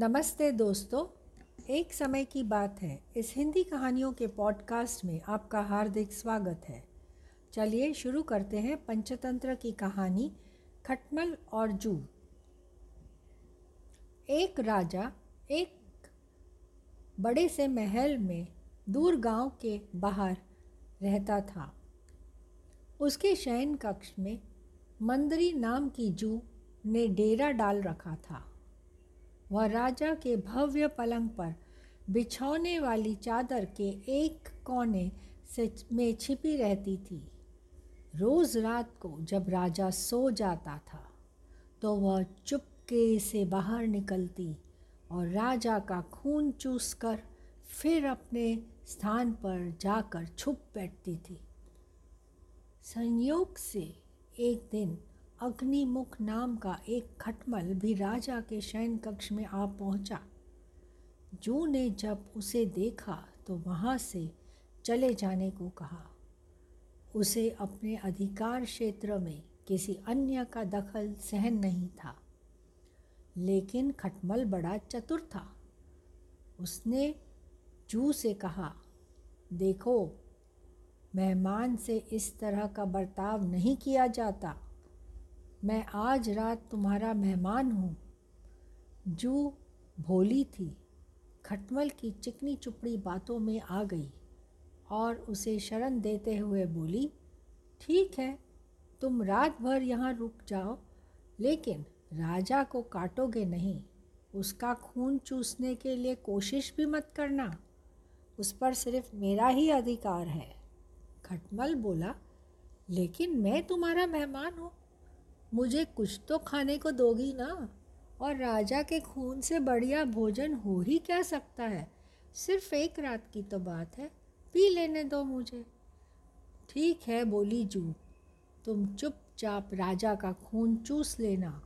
नमस्ते दोस्तों, एक समय की बात है। इस हिंदी कहानियों के पॉडकास्ट में आपका हार्दिक स्वागत है। चलिए शुरू करते हैं पंचतंत्र की कहानी, खटमल और जू। एक राजा, एक बड़े से महल में दूर गाँव के बाहर रहता था। उसके शयन कक्ष में मंदरी नाम की जू ने डेरा डाल रखा था। वह राजा के भव्य पलंग पर बिछौने वाली चादर के एक कोने से में छिपी रहती थी। रोज रात को जब राजा सो जाता था तो वह चुपके से बाहर निकलती और राजा का खून चूस कर फिर अपने स्थान पर जाकर छुप बैठती थी। संयोग से एक दिन अग्निमुख नाम का एक खटमल भी राजा के शयन कक्ष में आ पहुँचा। जू ने जब उसे देखा तो वहाँ से चले जाने को कहा। उसे अपने अधिकार क्षेत्र में किसी अन्य का दखल सहन नहीं था, लेकिन खटमल बड़ा चतुर था। उसने जू से कहा, देखो, मेहमान से इस तरह का बर्ताव नहीं किया जाता। मैं आज रात तुम्हारा मेहमान हूँ। जू भोली थी, खटमल की चिकनी चुपड़ी बातों में आ गई और उसे शरण देते हुए बोली, ठीक है, तुम रात भर यहाँ रुक जाओ, लेकिन राजा को काटोगे नहीं, उसका खून चूसने के लिए कोशिश भी मत करना। उस पर सिर्फ़ मेरा ही अधिकार है। खटमल बोला, लेकिन मैं तुम्हारा मेहमान हूँ मुझे कुछ तो खाने को दोगी ना? और राजा के खून से बढ़िया भोजन हो ही क्या सकता है? सिर्फ़ एक रात की तो बात है। पी लेने दो मुझे। ठीक है, बोली जू। तुम चुपचाप राजा का खून चूस लेना।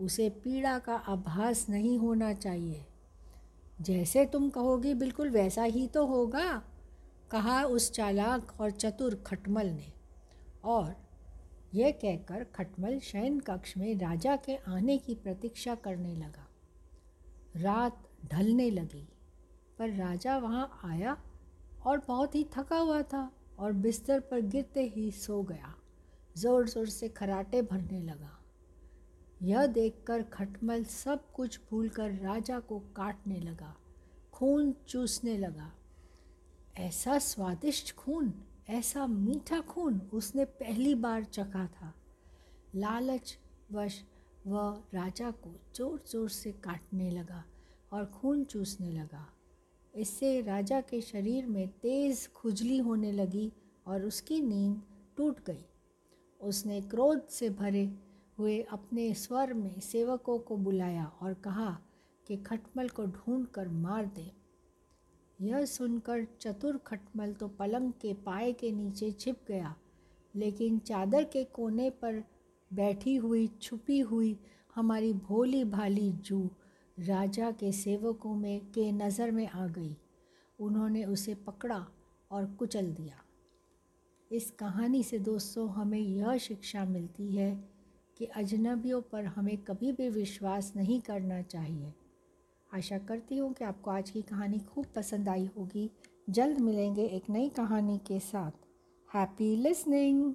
उसे पीड़ा का आभास नहीं होना चाहिए। जैसे तुम कहोगी, बिल्कुल वैसा ही तो होगा, कहा उस चालाक और चतुर खटमल ने। और यह कहकर खटमल शयन कक्ष में राजा के आने की प्रतीक्षा करने लगा। रात ढलने लगी, पर राजा वहाँ आया और बहुत ही थका हुआ था और बिस्तर पर गिरते ही सो गया ज़ोर ज़ोर से खराटे भरने लगा। यह देखकर खटमल सब कुछ भूलकर राजा को काटने लगा, खून चूसने लगा। ऐसा स्वादिष्ट खून! ऐसा मीठा खून उसने पहली बार चखा था। लालच वश वह राजा को ज़ोर ज़ोर से काटने लगा और खून चूसने लगा। इससे राजा के शरीर में तेज़ खुजली होने लगी और उसकी नींद टूट गई। उसने क्रोध से भरे हुए अपने स्वर में सेवकों को बुलाया और कहा कि खटमल को ढूंढ कर मार दे। यह सुनकर चतुर खटमल तो पलंग के पाए के नीचे छिप गया, लेकिन चादर के कोने पर बैठी हुई, छुपी हुई हमारी भोली भाली जू राजा के सेवकों में, के नज़र में आ गई। उन्होंने उसे पकड़ा और कुचल दिया। इस कहानी से दोस्तों, हमें यह शिक्षा मिलती है कि अजनबियों पर हमें कभी भी विश्वास नहीं करना चाहिए। आशा करती हूँ कि आपको आज की कहानी खूब पसंद आई होगी। जल्द मिलेंगे एक नई कहानी के साथ। Happy listening